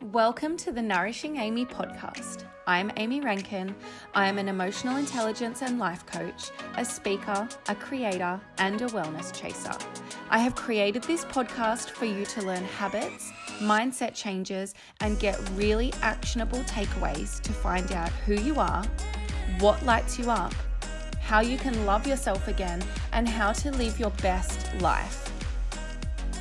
Welcome to the Nourishing Amy podcast. I'm Amy Rankin. I am an emotional intelligence and life coach, a speaker, a creator, and a wellness chaser. I have created this podcast for you to learn habits, mindset changes, and get really actionable takeaways to find out who you are, what lights you up, how you can love yourself again, and how to live your best life.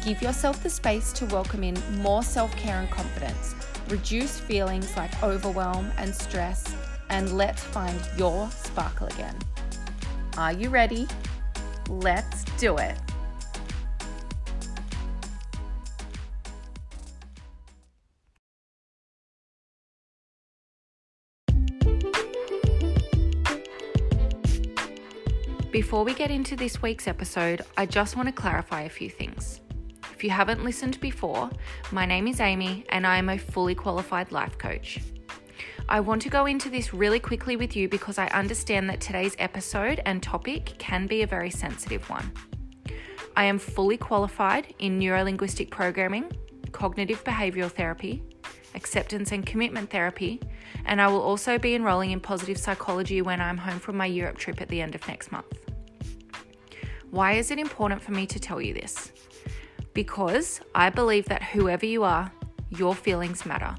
Give yourself the space to welcome in more self care and confidence, reduce feelings like overwhelm and stress, and let's find your sparkle again. Are you ready? Let's do it. Before we get into this week's episode, I just want to clarify a few things. If you haven't listened before, my name is Amy and I am a fully qualified life coach. I want to go into this really quickly with you because I understand that today's episode and topic can be a very sensitive one. I am fully qualified in neurolinguistic programming, cognitive behavioral therapy, acceptance and commitment therapy, and I will also be enrolling in positive psychology when I'm home from my Europe trip at the end of next month. Why is it important for me to tell you this? Because I believe that whoever you are, your feelings matter.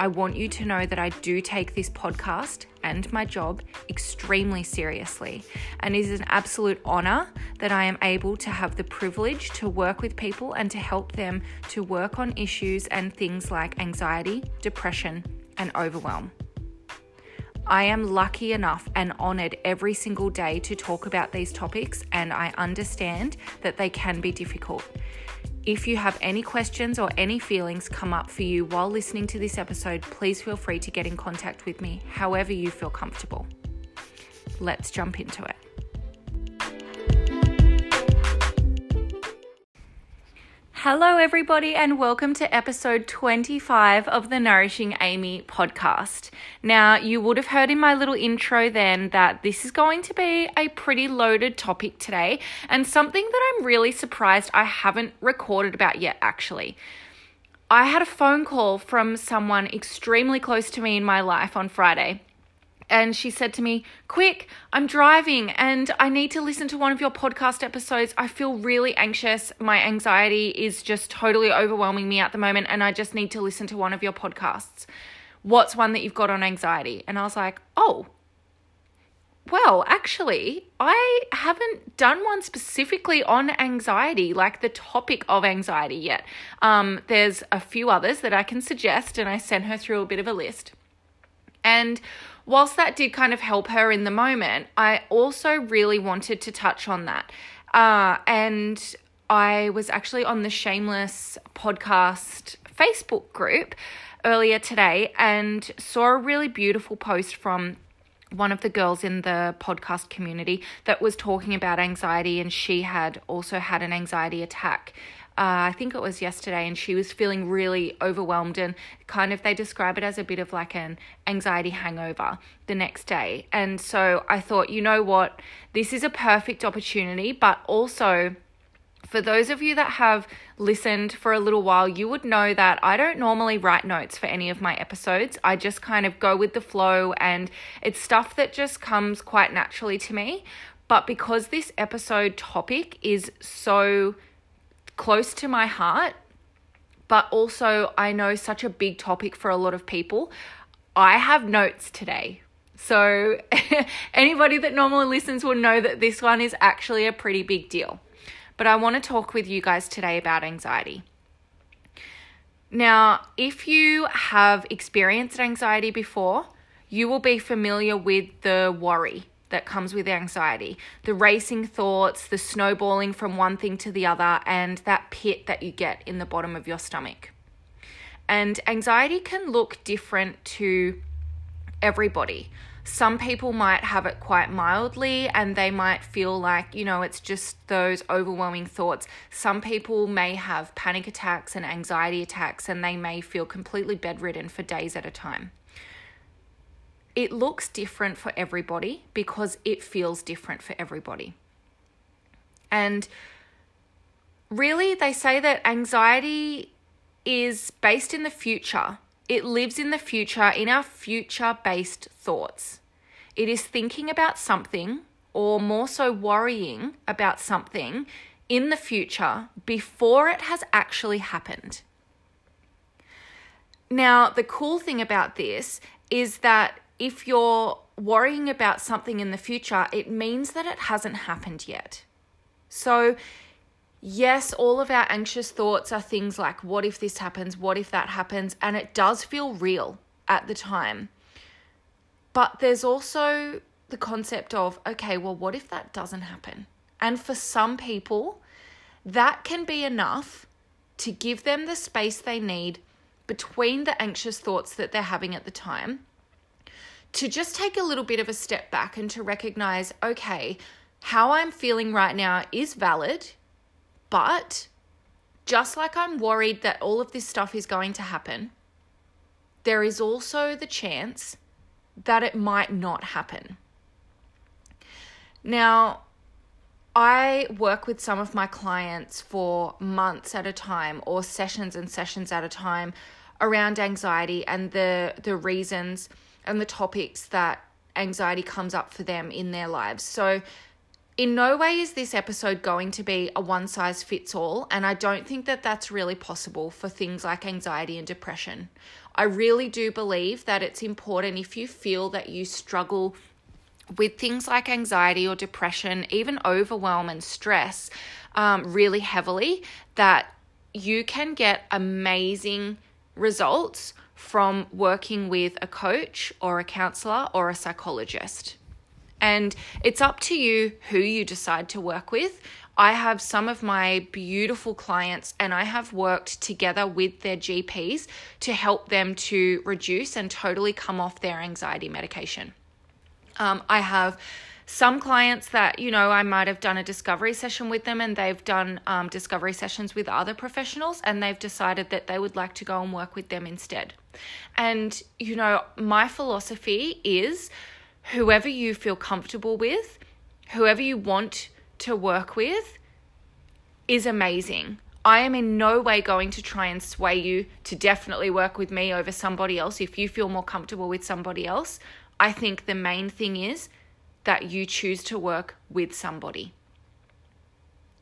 I want you to know that I do take this podcast and my job extremely seriously, and it is an absolute honor that I am able to have the privilege to work with people and to help them to work on issues and things like anxiety, depression, and overwhelm. I am lucky enough and honored every single day to talk about these topics, and I understand that they can be difficult. If you have any questions or any feelings come up for you while listening to this episode, please feel free to get in contact with me however you feel comfortable. Let's jump into it. Hello, everybody, and welcome to episode 25 of the Nourishing Amy podcast. Now, you would have heard in my little intro then that this is going to be a pretty loaded topic today, and something that I'm really surprised I haven't recorded about yet, actually. I had a phone call from someone extremely close to me in my life on Friday and she said to me, Quick, I'm driving and I need to listen to one of your podcast episodes. I feel really anxious. My anxiety is just totally overwhelming me at the moment, and I just need to listen to one of your podcasts. What's one that you've got on anxiety? And I was like, Oh, well, actually, I haven't done one specifically on anxiety, like the topic of anxiety yet. Um, there's a few others that I can suggest, and I sent her through a bit of a list. And whilst that did kind of help her in the moment, I also really wanted to touch on that. Uh, and I was actually on the Shameless podcast Facebook group earlier today and saw a really beautiful post from one of the girls in the podcast community that was talking about anxiety, and she had also had an anxiety attack uh, I think it was yesterday, and she was feeling really overwhelmed and kind of they describe it as a bit of like an anxiety hangover the next day. And so I thought, you know what, this is a perfect opportunity, but also for those of you that have listened for a little while, you would know that I don't normally write notes for any of my episodes. I just kind of go with the flow, and it's stuff that just comes quite naturally to me. But because this episode topic is so close to my heart, but also I know such a big topic for a lot of people. I have notes today. So, anybody that normally listens will know that this one is actually a pretty big deal. But I want to talk with you guys today about anxiety. Now, if you have experienced anxiety before, you will be familiar with the worry that comes with anxiety the racing thoughts, the snowballing from one thing to the other, and that pit that you get in the bottom of your stomach. And anxiety can look different to everybody. Some people might have it quite mildly and they might feel like, you know, it's just those overwhelming thoughts. Some people may have panic attacks and anxiety attacks and they may feel completely bedridden for days at a time it looks different for everybody because it feels different for everybody. And really, they say that anxiety is based in the future It lives in the future, in our future based thoughts. It is thinking about something, or more so worrying about something in the future before it has actually happened. Now, the cool thing about this is that if you're worrying about something in the future, it means that it hasn't happened yet. So, yes, all of our anxious thoughts are things like, what if this happens? What if that happens? And it does feel real at the time. But there's also the concept of, okay, well, what if that doesn't happen? And for some people, that can be enough to give them the space they need between the anxious thoughts that they're having at the time to just take a little bit of a step back and to recognize okay, how I'm feeling right now is valid, but just like I'm worried that all of this stuff is going to happen, there is also the chance that it might not happen. Now, I work with some of my clients for months at a time or sessions and sessions at a time around anxiety and the the reasons and the topics that anxiety comes up for them in their lives. So in no way is this episode going to be a one size fits all, and I don't think that that's really possible for things like anxiety and depression. I really do believe that it's important if you feel that you struggle with things like anxiety or depression, even overwhelm and stress um, really heavily, that you can get amazing results from working with a coach or a counselor or a psychologist. And it's up to you who you decide to work with. I have some of my beautiful clients, and I have worked together with their GPs to help them to reduce and totally come off their anxiety medication. Um, I have some clients that you know i might have done a discovery session with them and they've done um, discovery sessions with other professionals and they've decided that they would like to go and work with them instead and you know my philosophy is whoever you feel comfortable with whoever you want to work with is amazing I am in no way going to try and sway you to definitely work with me over somebody else if you feel more comfortable with somebody else. I think the main thing is that you choose to work with somebody.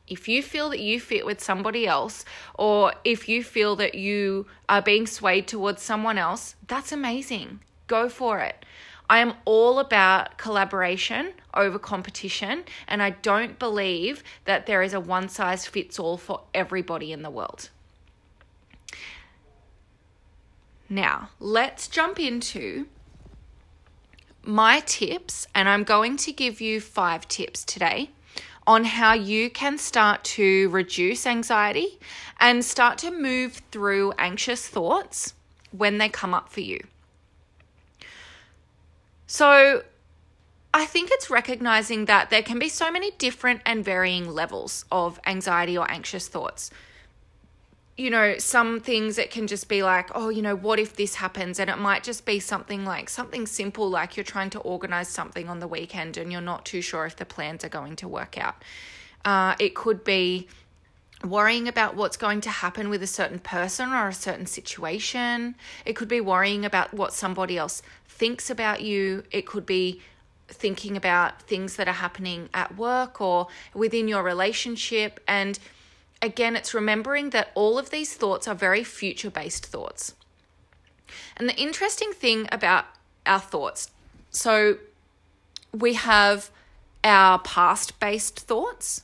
If you feel that you fit with somebody else, or if you feel that you are being swayed towards someone else, that's amazing. Go for it. I am all about collaboration over competition, and I don't believe that there is a one size fits all for everybody in the world. Now, let's jump into my tips, and I'm going to give you five tips today on how you can start to reduce anxiety and start to move through anxious thoughts when they come up for you. So, I think it's recognizing that there can be so many different and varying levels of anxiety or anxious thoughts you know, some things it can just be like, oh, you know, what if this happens? And it might just be something like something simple, like you're trying to organize something on the weekend and you're not too sure if the plans are going to work out. Uh, it could be worrying about what's going to happen with a certain person or a certain situation. It could be worrying about what somebody else thinks about you. It could be thinking about things that are happening at work or within your relationship. And again, it's remembering that all of these thoughts are very future based thoughts. And the interesting thing about our thoughts so we have our past based thoughts,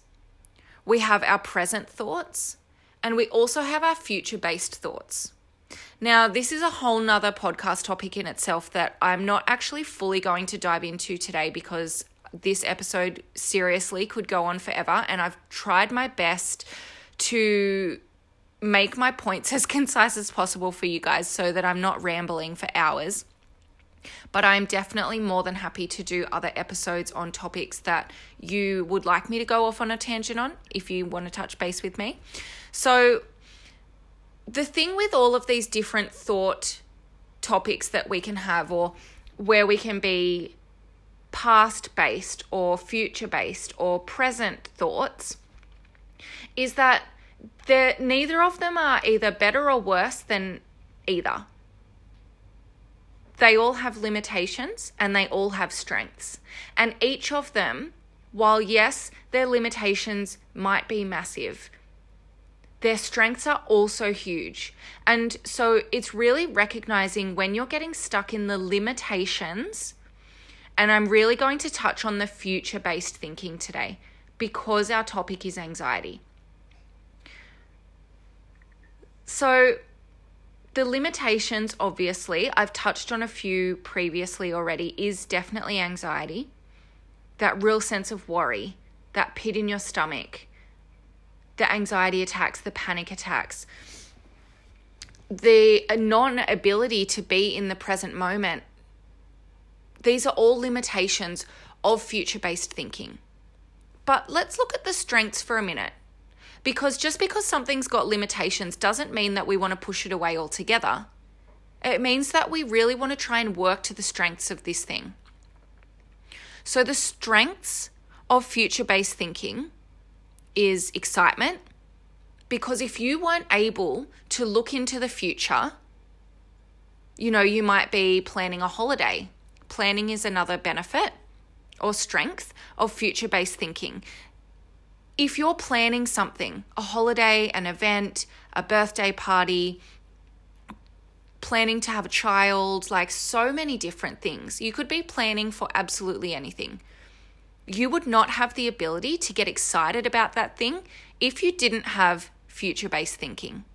we have our present thoughts, and we also have our future based thoughts. Now, this is a whole nother podcast topic in itself that I'm not actually fully going to dive into today because this episode seriously could go on forever, and I've tried my best to make my points as concise as possible for you guys so that I'm not rambling for hours. But I'm definitely more than happy to do other episodes on topics that you would like me to go off on a tangent on if you want to touch base with me. So, the thing with all of these different thought topics that we can have, or where we can be past based, or future based, or present thoughts, is that neither of them are either better or worse than either. they all have limitations and they all have strengths. And each of them, while yes, their limitations might be massive, their strengths are also huge. And so it's really recognizing when you're getting stuck in the limitations. And I'm really going to touch on the future based thinking today because our topic is anxiety. So, the limitations, obviously, I've touched on a few previously already, is definitely anxiety, that real sense of worry, that pit in your stomach, the anxiety attacks, the panic attacks, the non ability to be in the present moment. These are all limitations of future based thinking. But let's look at the strengths for a minute. Because just because something's got limitations doesn't mean that we want to push it away altogether. It means that we really want to try and work to the strengths of this thing. So, the strengths of future based thinking is excitement. Because if you weren't able to look into the future, you know, you might be planning a holiday. Planning is another benefit or strength of future based thinking if you're planning something, a holiday, an event, a birthday party, planning to have a child, like so many different things, you could be planning for absolutely anything. You would not have the ability to get excited about that thing if you didn't have future based thinking.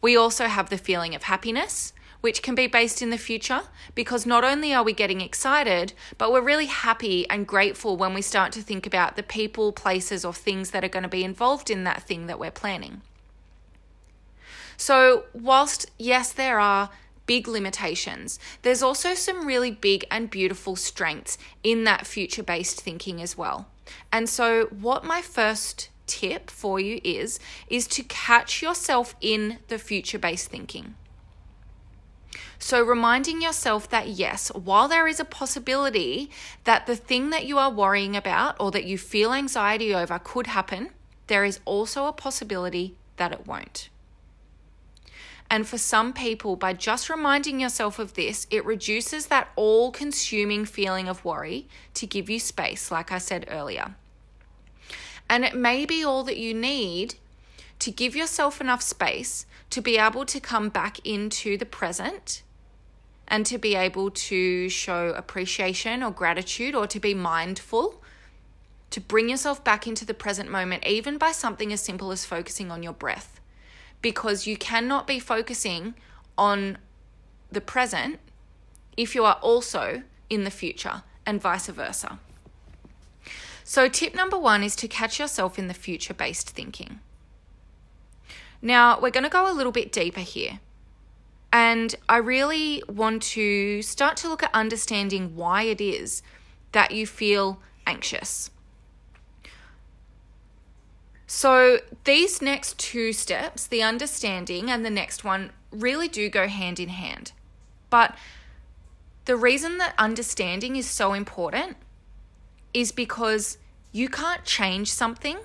We also have the feeling of happiness, which can be based in the future because not only are we getting excited, but we're really happy and grateful when we start to think about the people, places, or things that are going to be involved in that thing that we're planning. So, whilst yes, there are big limitations, there's also some really big and beautiful strengths in that future based thinking as well. And so, what my first tip for you is is to catch yourself in the future based thinking. So, reminding yourself that yes, while there is a possibility that the thing that you are worrying about or that you feel anxiety over could happen, there is also a possibility that it won't. And for some people, by just reminding yourself of this, it reduces that all consuming feeling of worry to give you space, like I said earlier. And it may be all that you need to give yourself enough space to be able to come back into the present and to be able to show appreciation or gratitude or to be mindful, to bring yourself back into the present moment, even by something as simple as focusing on your breath. Because you cannot be focusing on the present if you are also in the future, and vice versa. So, tip number one is to catch yourself in the future based thinking. Now, we're going to go a little bit deeper here and I really want to start to look at understanding why it is that you feel anxious. So, these next two steps, the understanding and the next one, really do go hand in hand. But the reason that understanding is so important is because you can't change something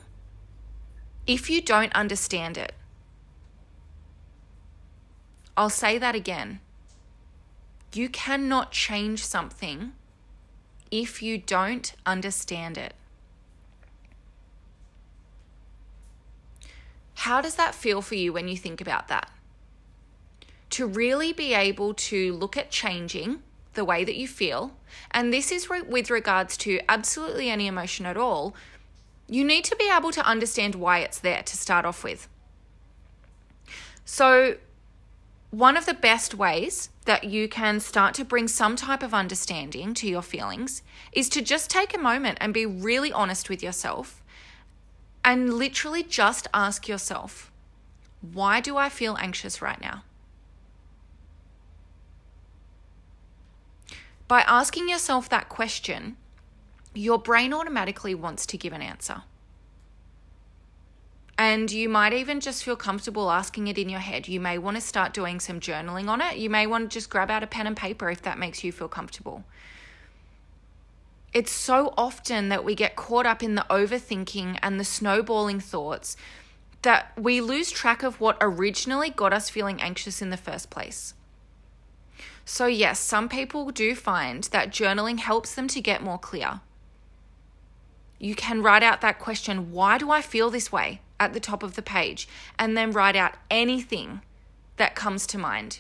if you don't understand it. I'll say that again. You cannot change something if you don't understand it. How does that feel for you when you think about that? To really be able to look at changing the way that you feel, and this is re- with regards to absolutely any emotion at all, you need to be able to understand why it's there to start off with. So, one of the best ways that you can start to bring some type of understanding to your feelings is to just take a moment and be really honest with yourself and literally just ask yourself, why do I feel anxious right now? By asking yourself that question, your brain automatically wants to give an answer. And you might even just feel comfortable asking it in your head. You may want to start doing some journaling on it. You may want to just grab out a pen and paper if that makes you feel comfortable. It's so often that we get caught up in the overthinking and the snowballing thoughts that we lose track of what originally got us feeling anxious in the first place. So, yes, some people do find that journaling helps them to get more clear. You can write out that question, why do I feel this way, at the top of the page, and then write out anything that comes to mind.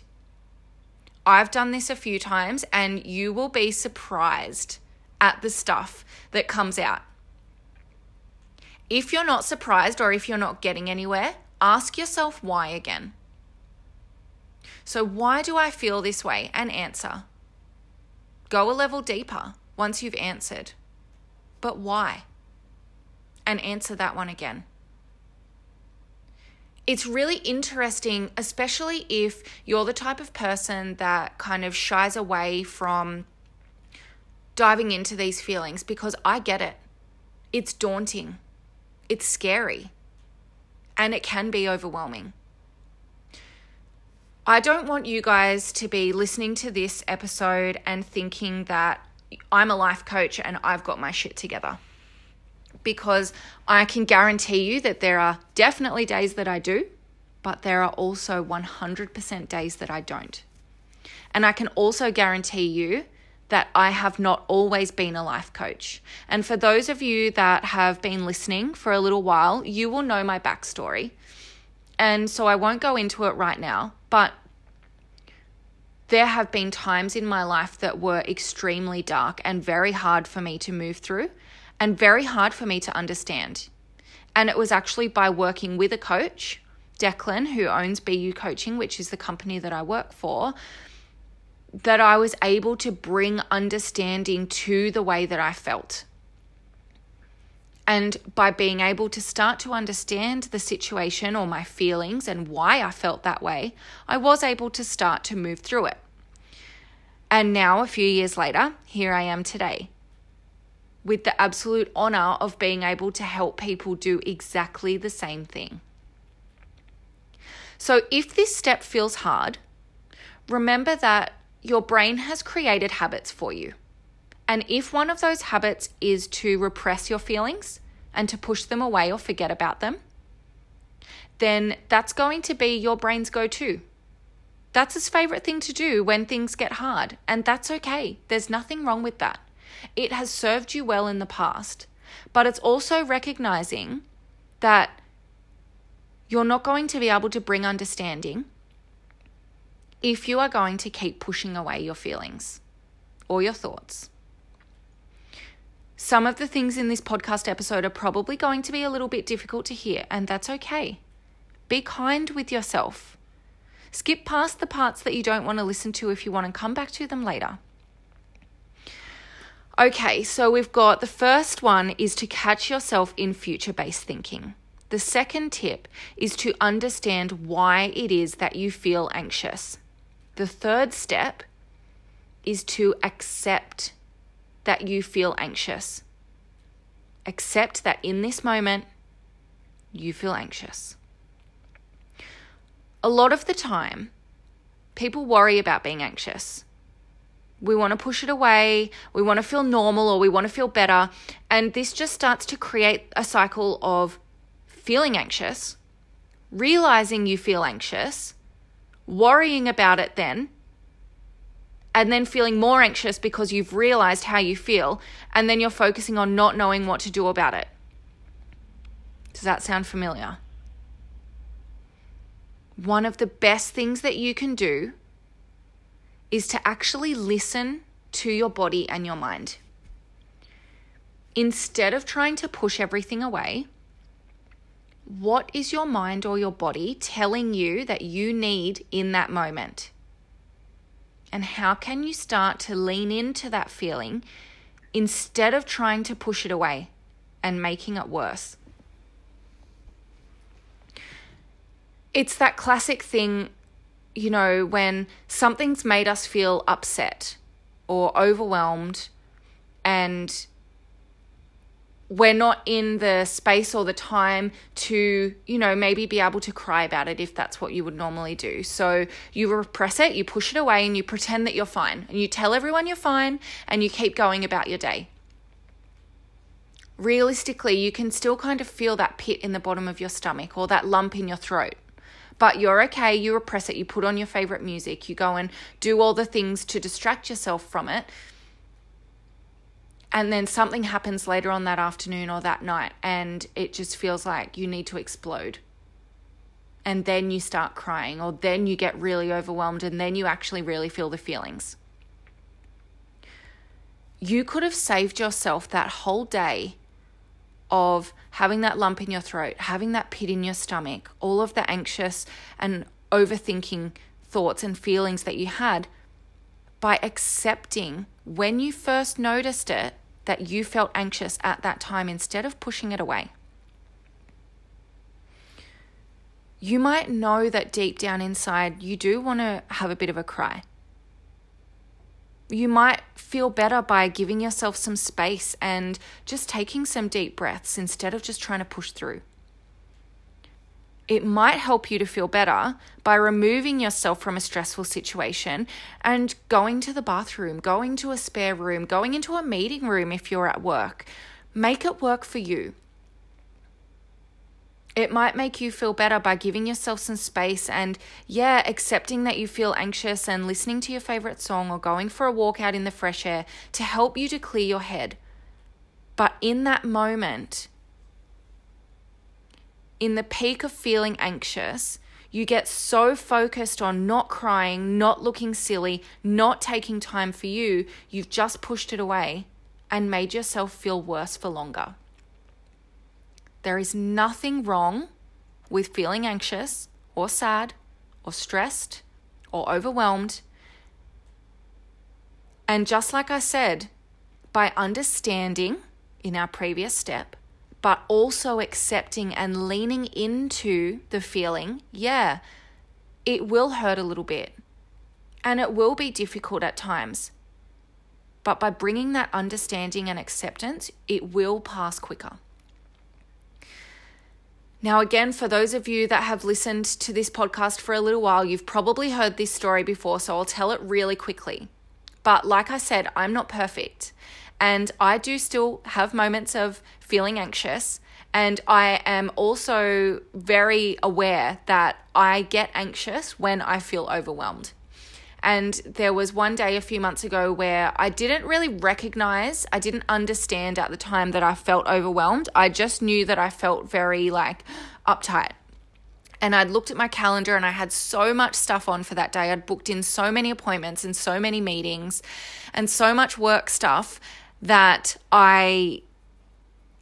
I've done this a few times, and you will be surprised at the stuff that comes out. If you're not surprised or if you're not getting anywhere, ask yourself why again. So, why do I feel this way? And answer. Go a level deeper once you've answered. But why? And answer that one again. It's really interesting, especially if you're the type of person that kind of shies away from diving into these feelings because I get it. It's daunting, it's scary, and it can be overwhelming. I don't want you guys to be listening to this episode and thinking that I'm a life coach and I've got my shit together. Because I can guarantee you that there are definitely days that I do, but there are also 100% days that I don't. And I can also guarantee you that I have not always been a life coach. And for those of you that have been listening for a little while, you will know my backstory. And so I won't go into it right now, but there have been times in my life that were extremely dark and very hard for me to move through and very hard for me to understand. And it was actually by working with a coach, Declan, who owns BU Coaching, which is the company that I work for, that I was able to bring understanding to the way that I felt. And by being able to start to understand the situation or my feelings and why I felt that way, I was able to start to move through it. And now, a few years later, here I am today with the absolute honor of being able to help people do exactly the same thing. So, if this step feels hard, remember that your brain has created habits for you. And if one of those habits is to repress your feelings and to push them away or forget about them, then that's going to be your brain's go to. That's his favorite thing to do when things get hard, and that's okay. There's nothing wrong with that. It has served you well in the past, but it's also recognizing that you're not going to be able to bring understanding if you are going to keep pushing away your feelings or your thoughts. Some of the things in this podcast episode are probably going to be a little bit difficult to hear, and that's okay. Be kind with yourself. Skip past the parts that you don't want to listen to if you want to come back to them later. Okay, so we've got the first one is to catch yourself in future based thinking. The second tip is to understand why it is that you feel anxious. The third step is to accept that you feel anxious. Accept that in this moment, you feel anxious. A lot of the time, people worry about being anxious. We want to push it away, we want to feel normal, or we want to feel better. And this just starts to create a cycle of feeling anxious, realizing you feel anxious, worrying about it then, and then feeling more anxious because you've realized how you feel, and then you're focusing on not knowing what to do about it. Does that sound familiar? One of the best things that you can do is to actually listen to your body and your mind. Instead of trying to push everything away, what is your mind or your body telling you that you need in that moment? And how can you start to lean into that feeling instead of trying to push it away and making it worse? It's that classic thing, you know, when something's made us feel upset or overwhelmed and we're not in the space or the time to, you know, maybe be able to cry about it if that's what you would normally do. So you repress it, you push it away, and you pretend that you're fine. And you tell everyone you're fine, and you keep going about your day. Realistically, you can still kind of feel that pit in the bottom of your stomach or that lump in your throat. But you're okay, you repress it, you put on your favorite music, you go and do all the things to distract yourself from it. And then something happens later on that afternoon or that night, and it just feels like you need to explode. And then you start crying, or then you get really overwhelmed, and then you actually really feel the feelings. You could have saved yourself that whole day of having that lump in your throat, having that pit in your stomach, all of the anxious and overthinking thoughts and feelings that you had by accepting when you first noticed it that you felt anxious at that time instead of pushing it away. You might know that deep down inside you do want to have a bit of a cry you might feel better by giving yourself some space and just taking some deep breaths instead of just trying to push through. It might help you to feel better by removing yourself from a stressful situation and going to the bathroom, going to a spare room, going into a meeting room if you're at work. Make it work for you. It might make you feel better by giving yourself some space and, yeah, accepting that you feel anxious and listening to your favorite song or going for a walk out in the fresh air to help you to clear your head. But in that moment, in the peak of feeling anxious, you get so focused on not crying, not looking silly, not taking time for you, you've just pushed it away and made yourself feel worse for longer. There is nothing wrong with feeling anxious or sad or stressed or overwhelmed. And just like I said, by understanding in our previous step, but also accepting and leaning into the feeling, yeah, it will hurt a little bit and it will be difficult at times. But by bringing that understanding and acceptance, it will pass quicker. Now, again, for those of you that have listened to this podcast for a little while, you've probably heard this story before, so I'll tell it really quickly. But like I said, I'm not perfect. And I do still have moments of feeling anxious. And I am also very aware that I get anxious when I feel overwhelmed. And there was one day a few months ago where I didn't really recognize, I didn't understand at the time that I felt overwhelmed. I just knew that I felt very like uptight. And I'd looked at my calendar and I had so much stuff on for that day. I'd booked in so many appointments and so many meetings and so much work stuff that I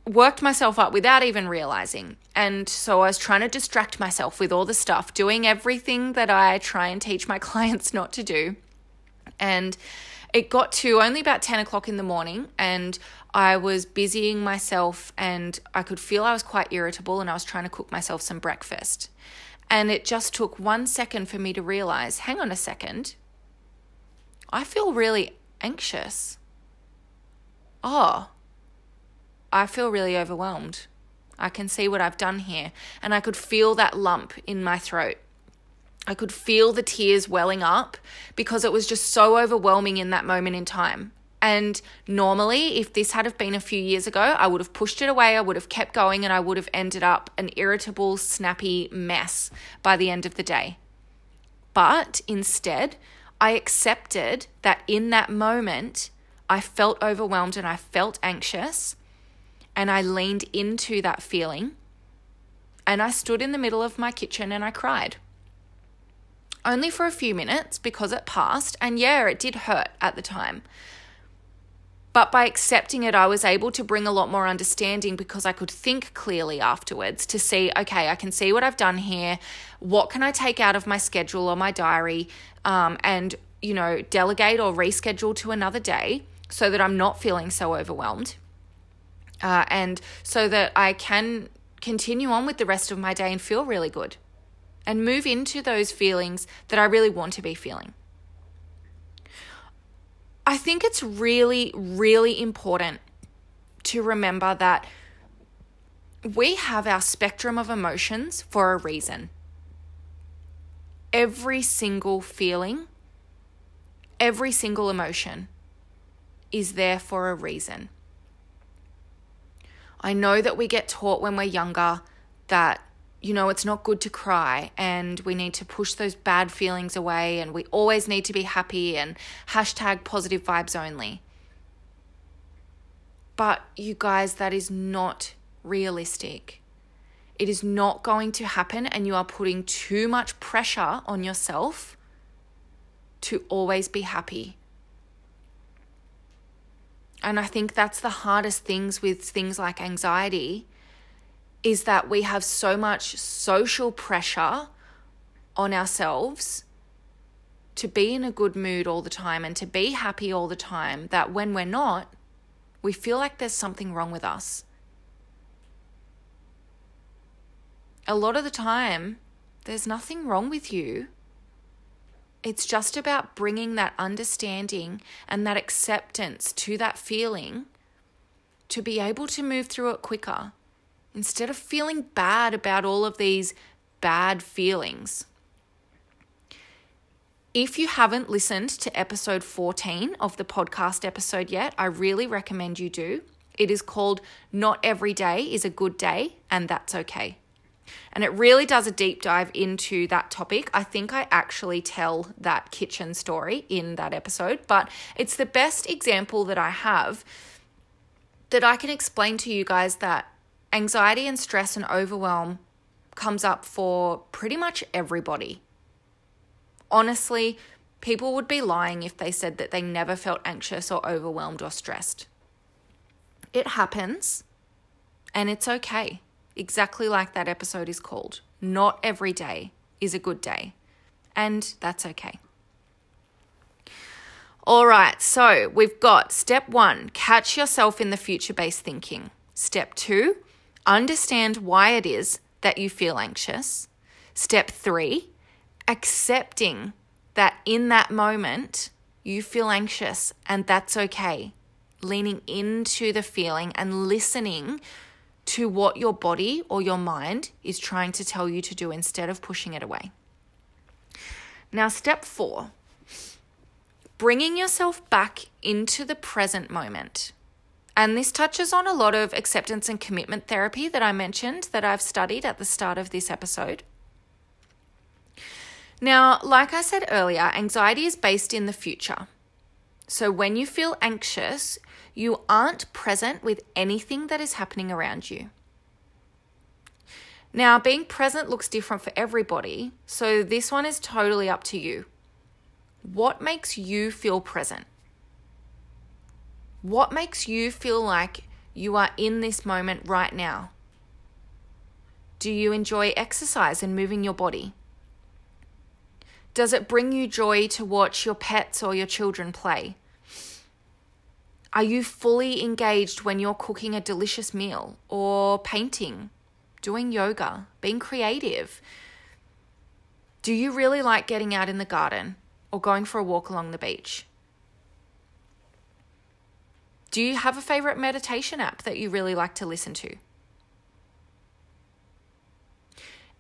worked myself up without even realizing. And so I was trying to distract myself with all the stuff, doing everything that I try and teach my clients not to do. And it got to only about 10 o'clock in the morning, and I was busying myself, and I could feel I was quite irritable, and I was trying to cook myself some breakfast. And it just took one second for me to realize hang on a second, I feel really anxious. Oh, I feel really overwhelmed. I can see what I've done here. And I could feel that lump in my throat. I could feel the tears welling up because it was just so overwhelming in that moment in time. And normally, if this had have been a few years ago, I would have pushed it away, I would have kept going, and I would have ended up an irritable, snappy mess by the end of the day. But instead, I accepted that in that moment, I felt overwhelmed and I felt anxious and I leaned into that feeling and I stood in the middle of my kitchen and I cried. Only for a few minutes because it passed, and yeah, it did hurt at the time. But by accepting it, I was able to bring a lot more understanding because I could think clearly afterwards to see, okay, I can see what I've done here. What can I take out of my schedule or my diary um, and, you know, delegate or reschedule to another day so that I'm not feeling so overwhelmed? Uh, and so that I can continue on with the rest of my day and feel really good and move into those feelings that I really want to be feeling. I think it's really, really important to remember that we have our spectrum of emotions for a reason. Every single feeling, every single emotion is there for a reason. I know that we get taught when we're younger that, you know, it's not good to cry and we need to push those bad feelings away and we always need to be happy and hashtag positive vibes only. But you guys, that is not realistic. It is not going to happen, and you are putting too much pressure on yourself to always be happy. And I think that's the hardest things with things like anxiety is that we have so much social pressure on ourselves to be in a good mood all the time and to be happy all the time that when we're not, we feel like there's something wrong with us. A lot of the time, there's nothing wrong with you. It's just about bringing that understanding and that acceptance to that feeling to be able to move through it quicker instead of feeling bad about all of these bad feelings. If you haven't listened to episode 14 of the podcast episode yet, I really recommend you do. It is called Not Every Day is a Good Day, and That's Okay. And it really does a deep dive into that topic. I think I actually tell that kitchen story in that episode, but it's the best example that I have that I can explain to you guys that anxiety and stress and overwhelm comes up for pretty much everybody. Honestly, people would be lying if they said that they never felt anxious or overwhelmed or stressed. It happens, and it's okay. Exactly like that episode is called. Not every day is a good day, and that's okay. All right, so we've got step one catch yourself in the future based thinking. Step two, understand why it is that you feel anxious. Step three, accepting that in that moment you feel anxious and that's okay. Leaning into the feeling and listening to what your body or your mind is trying to tell you to do instead of pushing it away. Now, step four bringing yourself back into the present moment. And this touches on a lot of acceptance and commitment therapy that I mentioned that I've studied at the start of this episode. Now, like I said earlier, anxiety is based in the future. So when you feel anxious, you aren't present with anything that is happening around you. Now, being present looks different for everybody, so this one is totally up to you. What makes you feel present? What makes you feel like you are in this moment right now? Do you enjoy exercise and moving your body? Does it bring you joy to watch your pets or your children play? Are you fully engaged when you're cooking a delicious meal or painting, doing yoga, being creative? Do you really like getting out in the garden or going for a walk along the beach? Do you have a favorite meditation app that you really like to listen to?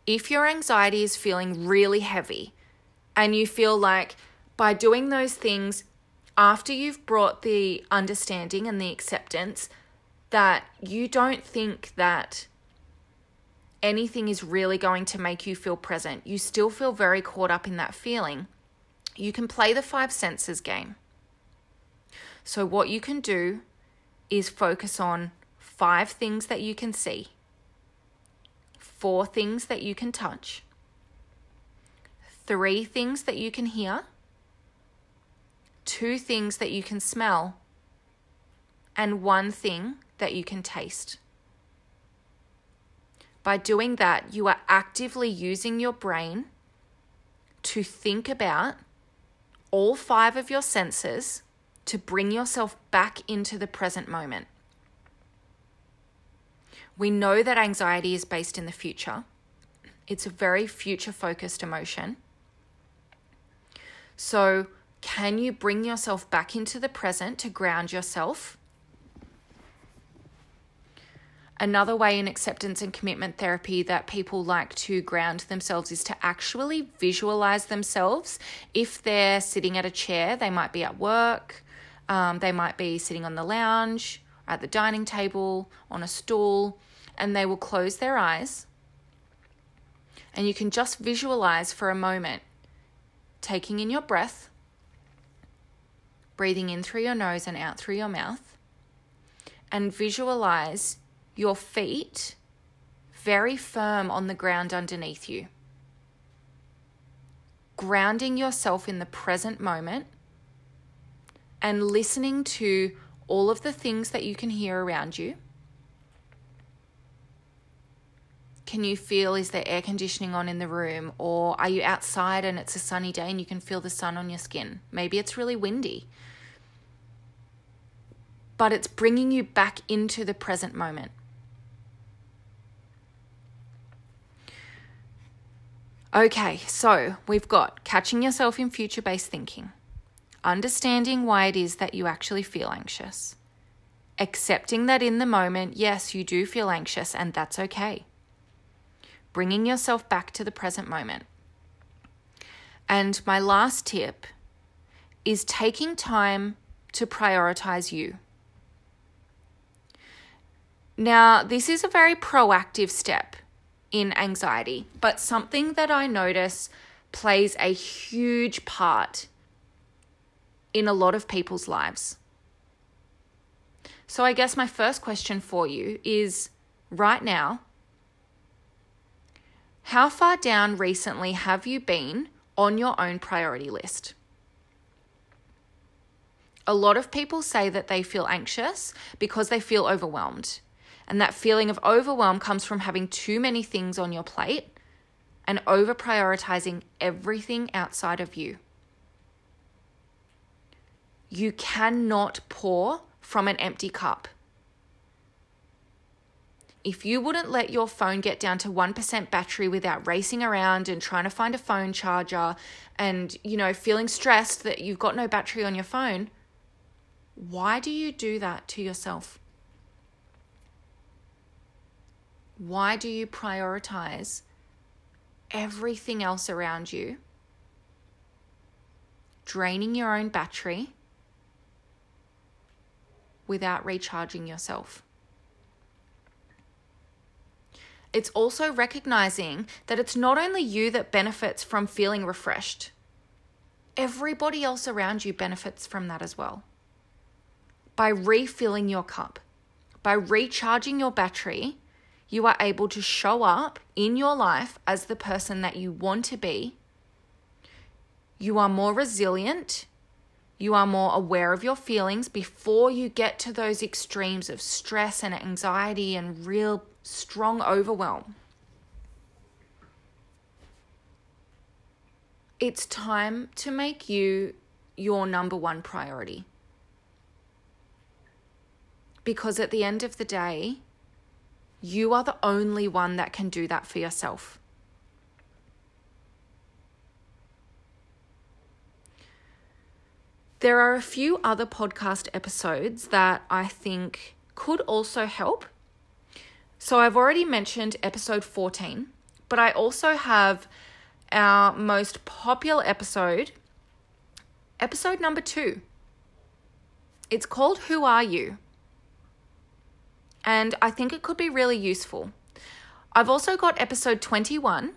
If your anxiety is feeling really heavy, and you feel like by doing those things after you've brought the understanding and the acceptance that you don't think that anything is really going to make you feel present, you still feel very caught up in that feeling, you can play the five senses game. So, what you can do is focus on five things that you can see, four things that you can touch, three things that you can hear, two things that you can smell, and one thing that you can taste. By doing that, you are actively using your brain to think about all five of your senses to bring yourself back into the present moment. We know that anxiety is based in the future. It's a very future focused emotion. So, can you bring yourself back into the present to ground yourself? Another way in acceptance and commitment therapy that people like to ground themselves is to actually visualize themselves. If they're sitting at a chair, they might be at work, um, they might be sitting on the lounge, at the dining table, on a stool, and they will close their eyes And you can just visualize for a moment taking in your breath, breathing in through your nose and out through your mouth, and visualize your feet very firm on the ground underneath you. Grounding yourself in the present moment and listening to all of the things that you can hear around you. Can you feel is there air conditioning on in the room? Or are you outside and it's a sunny day and you can feel the sun on your skin? Maybe it's really windy. But it's bringing you back into the present moment. Okay, so we've got catching yourself in future based thinking, understanding why it is that you actually feel anxious, accepting that in the moment, yes, you do feel anxious and that's okay, bringing yourself back to the present moment. And my last tip is taking time to prioritize you. Now, this is a very proactive step in anxiety, but something that I notice plays a huge part in a lot of people's lives. So, I guess my first question for you is right now, how far down recently have you been on your own priority list? A lot of people say that they feel anxious because they feel overwhelmed. And that feeling of overwhelm comes from having too many things on your plate and over prioritizing everything outside of you. You cannot pour from an empty cup. If you wouldn't let your phone get down to 1% battery without racing around and trying to find a phone charger and, you know, feeling stressed that you've got no battery on your phone, why do you do that to yourself? Why do you prioritize everything else around you? Draining your own battery without recharging yourself. It's also recognizing that it's not only you that benefits from feeling refreshed, everybody else around you benefits from that as well. By refilling your cup, by recharging your battery, you are able to show up in your life as the person that you want to be. You are more resilient. You are more aware of your feelings before you get to those extremes of stress and anxiety and real strong overwhelm. It's time to make you your number one priority. Because at the end of the day, you are the only one that can do that for yourself. There are a few other podcast episodes that I think could also help. So I've already mentioned episode 14, but I also have our most popular episode, episode number two. It's called Who Are You? And I think it could be really useful. I've also got episode 21,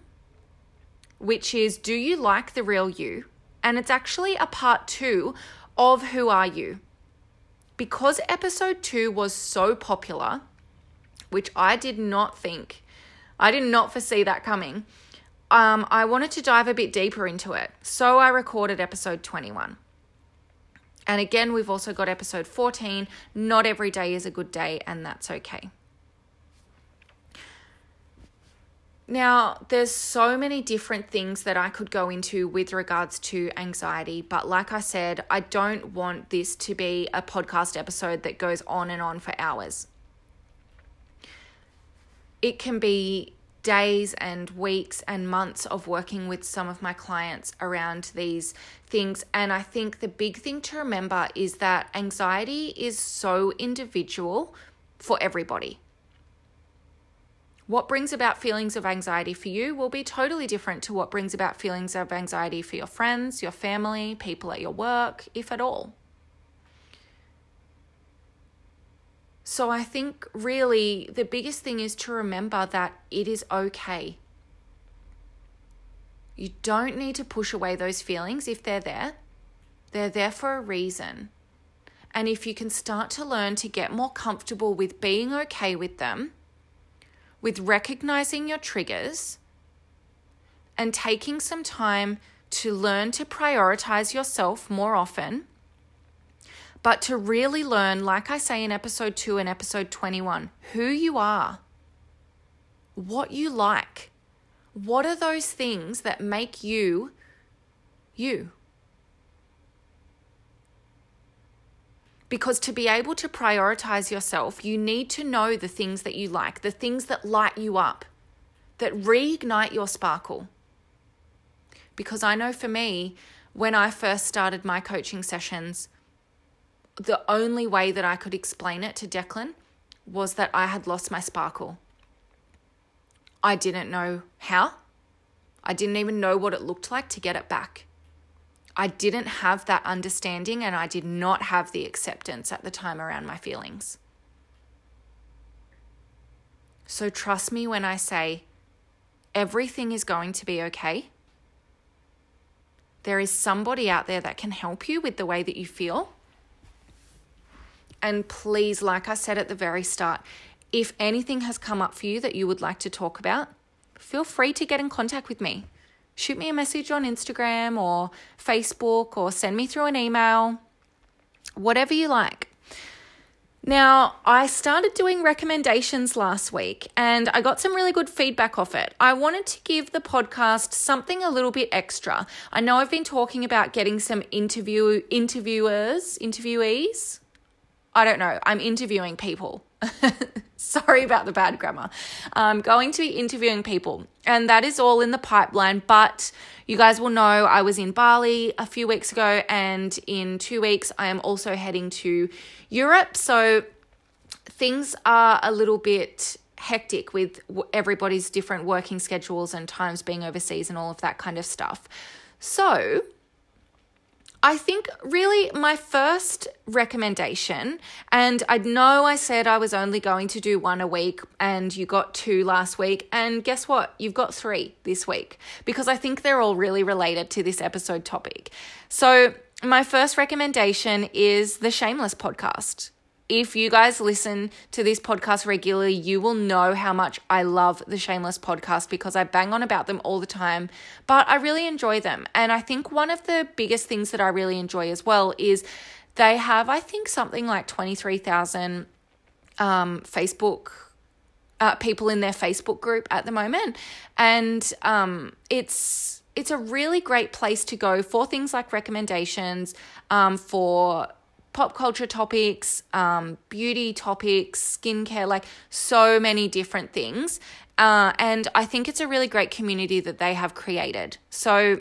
which is Do You Like the Real You? And it's actually a part two of Who Are You? Because episode two was so popular, which I did not think, I did not foresee that coming. Um, I wanted to dive a bit deeper into it. So I recorded episode 21. And again, we've also got episode 14 Not every day is a good day, and that's okay. Now, there's so many different things that I could go into with regards to anxiety, but like I said, I don't want this to be a podcast episode that goes on and on for hours. It can be days and weeks and months of working with some of my clients around these things. And I think the big thing to remember is that anxiety is so individual for everybody. What brings about feelings of anxiety for you will be totally different to what brings about feelings of anxiety for your friends, your family, people at your work, if at all. So I think really the biggest thing is to remember that it is okay. You don't need to push away those feelings if they're there. They're there for a reason. And if you can start to learn to get more comfortable with being okay with them, with recognizing your triggers, and taking some time to learn to prioritize yourself more often, but to really learn, like I say in episode 2 and episode 21, who you are, what you like. What are those things that make you you? Because to be able to prioritize yourself, you need to know the things that you like, the things that light you up, that reignite your sparkle. Because I know for me, when I first started my coaching sessions, the only way that I could explain it to Declan was that I had lost my sparkle. I didn't know how. I didn't even know what it looked like to get it back. I didn't have that understanding and I did not have the acceptance at the time around my feelings. So trust me when I say everything is going to be okay. There is somebody out there that can help you with the way that you feel. And please, like I said at the very start, if anything has come up for you that you would like to talk about, feel free to get in contact with me shoot me a message on Instagram or Facebook or send me through an email, whatever you like. Now, I started doing recommendations last week and I got some really good feedback off it. I wanted to give the podcast something a little bit extra. I know I've been talking about getting some interview interviewers, interviewees. I don't know. I'm interviewing people. Sorry about the bad grammar. I'm going to be interviewing people, and that is all in the pipeline. But you guys will know I was in Bali a few weeks ago, and in two weeks, I am also heading to Europe. So things are a little bit hectic with everybody's different working schedules and times being overseas and all of that kind of stuff. So, I think really my first recommendation, and I know I said I was only going to do one a week, and you got two last week, and guess what? You've got three this week because I think they're all really related to this episode topic. So, my first recommendation is the Shameless podcast if you guys listen to this podcast regularly, you will know how much I love the Shameless podcast because I bang on about them all the time, but I really enjoy them. And I think one of the biggest things that I really enjoy as well is they have, I think, something like 23,000 um, Facebook. Uh, people in their Facebook group at the moment, and um, it's it's a really great place to go for things like recommendations, um, for pop culture topics, um, beauty topics, skincare, like so many different things. Uh, and I think it's a really great community that they have created. So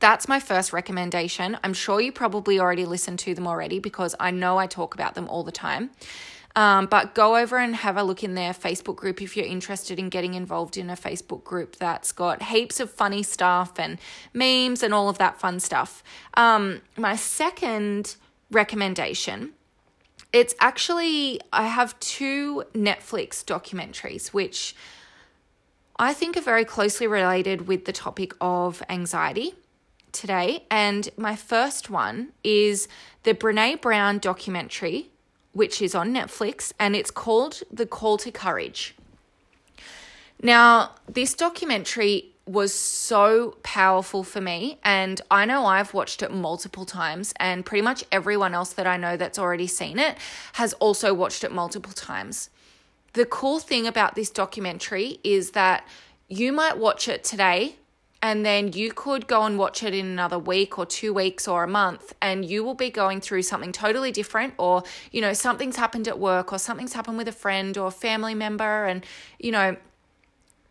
that's my first recommendation. I'm sure you probably already listened to them already because I know I talk about them all the time. Um, but go over and have a look in their Facebook group if you're interested in getting involved in a Facebook group that's got heaps of funny stuff and memes and all of that fun stuff. Um, my second recommendation. It's actually, I have two Netflix documentaries, which I think are very closely related with the topic of anxiety today. And my first one is the Brene Brown documentary, which is on Netflix, and it's called The Call to Courage. Now, this documentary was so powerful for me. And I know I've watched it multiple times, and pretty much everyone else that I know that's already seen it has also watched it multiple times. The cool thing about this documentary is that you might watch it today and then you could go and watch it in another week or two weeks or a month and you will be going through something totally different or you know something's happened at work or something's happened with a friend or a family member and you know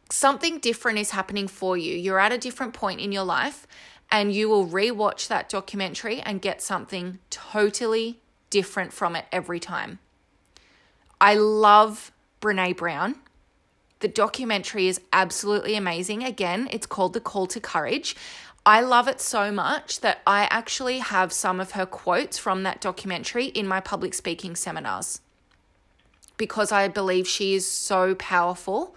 something different is happening for you. You're at a different point in your life, and you will rewatch that documentary and get something totally different from it every time. I love Brene Brown. The documentary is absolutely amazing. Again, it's called The Call to Courage. I love it so much that I actually have some of her quotes from that documentary in my public speaking seminars because I believe she is so powerful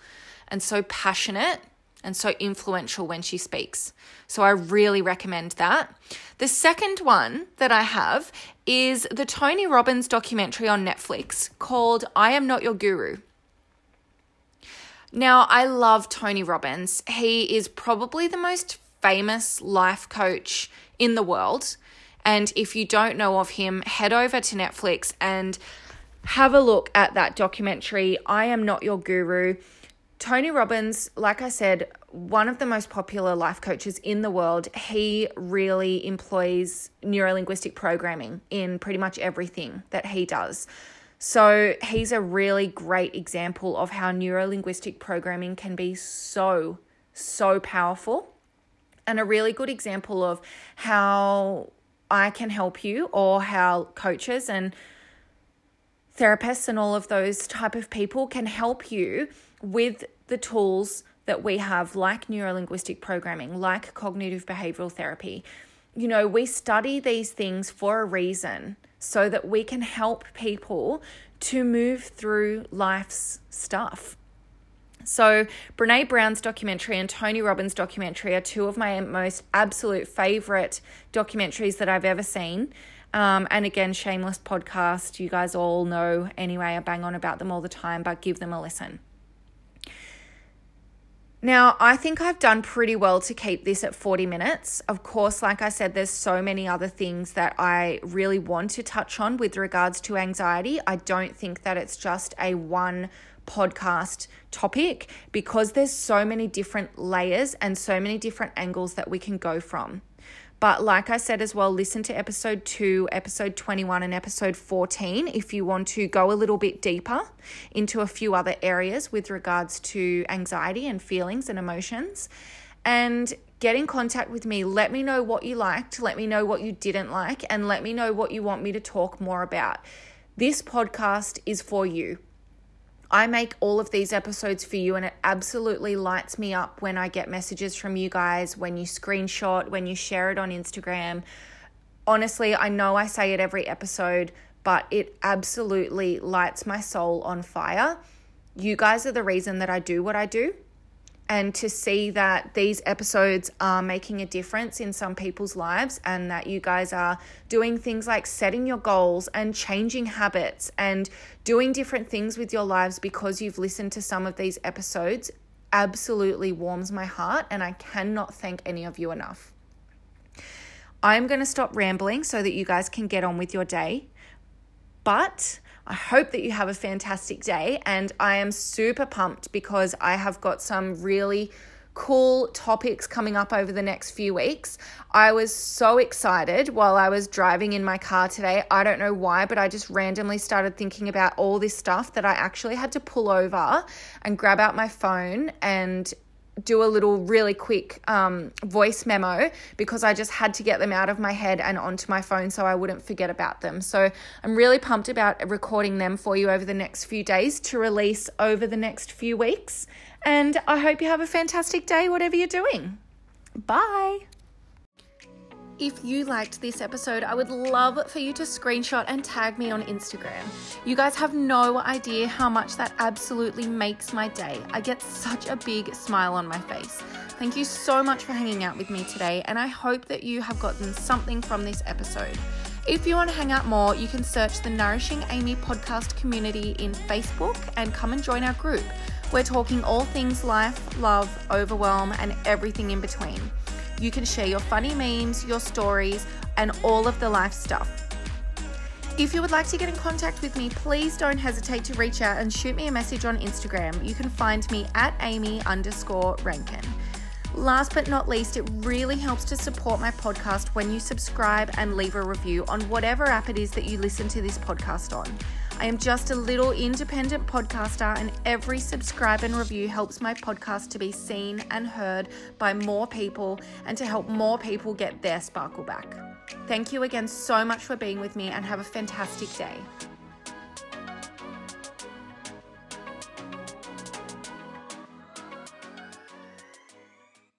and so passionate and so influential when she speaks. So I really recommend that. The second one that I have is the Tony Robbins documentary on Netflix called I Am Not Your Guru. Now, I love Tony Robbins. He is probably the most famous life coach in the world. And if you don't know of him, head over to Netflix and have a look at that documentary, I Am Not Your Guru. Tony Robbins, like I said, one of the most popular life coaches in the world, he really employs neurolinguistic programming in pretty much everything that he does. So, he's a really great example of how neurolinguistic programming can be so, so powerful, and a really good example of how I can help you or how coaches and therapists and all of those type of people can help you with the tools that we have, like neurolinguistic programming, like cognitive behavioral therapy. You know, we study these things for a reason so that we can help people to move through life's stuff. So, Brene Brown's documentary and Tony Robbins' documentary are two of my most absolute favorite documentaries that I've ever seen. Um, and again, shameless podcast. You guys all know anyway, I bang on about them all the time, but give them a listen. Now, I think I've done pretty well to keep this at 40 minutes. Of course, like I said, there's so many other things that I really want to touch on with regards to anxiety. I don't think that it's just a one podcast topic because there's so many different layers and so many different angles that we can go from. But like I said as well, listen to episode 2, episode 21, and episode 14 if you want to go a little bit deeper into a few other areas with regards to anxiety and feelings and emotions. And get in contact with me. Let me know what you liked, let me know what you didn't like, and let me know what you want me to talk more about. This podcast is for you. I make all of these episodes for you, and it absolutely lights me up when I get messages from you guys, when you screenshot, when you share it on Instagram. Honestly, I know I say it every episode, but it absolutely lights my soul on fire. You guys are the reason that I do what I do and to see that these episodes are making a difference in some people's lives and that you guys are doing things like setting your goals and changing habits and doing different things with your lives because you've listened to some of these episodes absolutely warms my heart and I cannot thank any of you enough. I'm going to stop rambling so that you guys can get on with your day. But I hope that you have a fantastic day. And I am super pumped because I have got some really cool topics coming up over the next few weeks. I was so excited while I was driving in my car today. I don't know why, but I just randomly started thinking about all this stuff that I actually had to pull over and grab out my phone and do a little really quick um, voice memo because I just had to get them out of my head and onto my phone so I wouldn't forget about them. So I'm really pumped about recording them for you over the next few days to release over the next few weeks. And I hope you have a fantastic day, whatever you're doing. Bye. If you liked this episode, I would love for you to screenshot and tag me on Instagram. You guys have no idea how much that absolutely makes my day. I get such a big smile on my face. Thank you so much for hanging out with me today, and I hope that you have gotten something from this episode. If you want to hang out more, you can search the Nourishing Amy podcast community in Facebook and come and join our group. We're talking all things life, love, overwhelm, and everything in between. You can share your funny memes, your stories, and all of the life stuff. If you would like to get in contact with me, please don't hesitate to reach out and shoot me a message on Instagram. You can find me at Amy underscore Rankin. Last but not least, it really helps to support my podcast when you subscribe and leave a review on whatever app it is that you listen to this podcast on. I am just a little independent podcaster, and every subscribe and review helps my podcast to be seen and heard by more people and to help more people get their sparkle back. Thank you again so much for being with me, and have a fantastic day.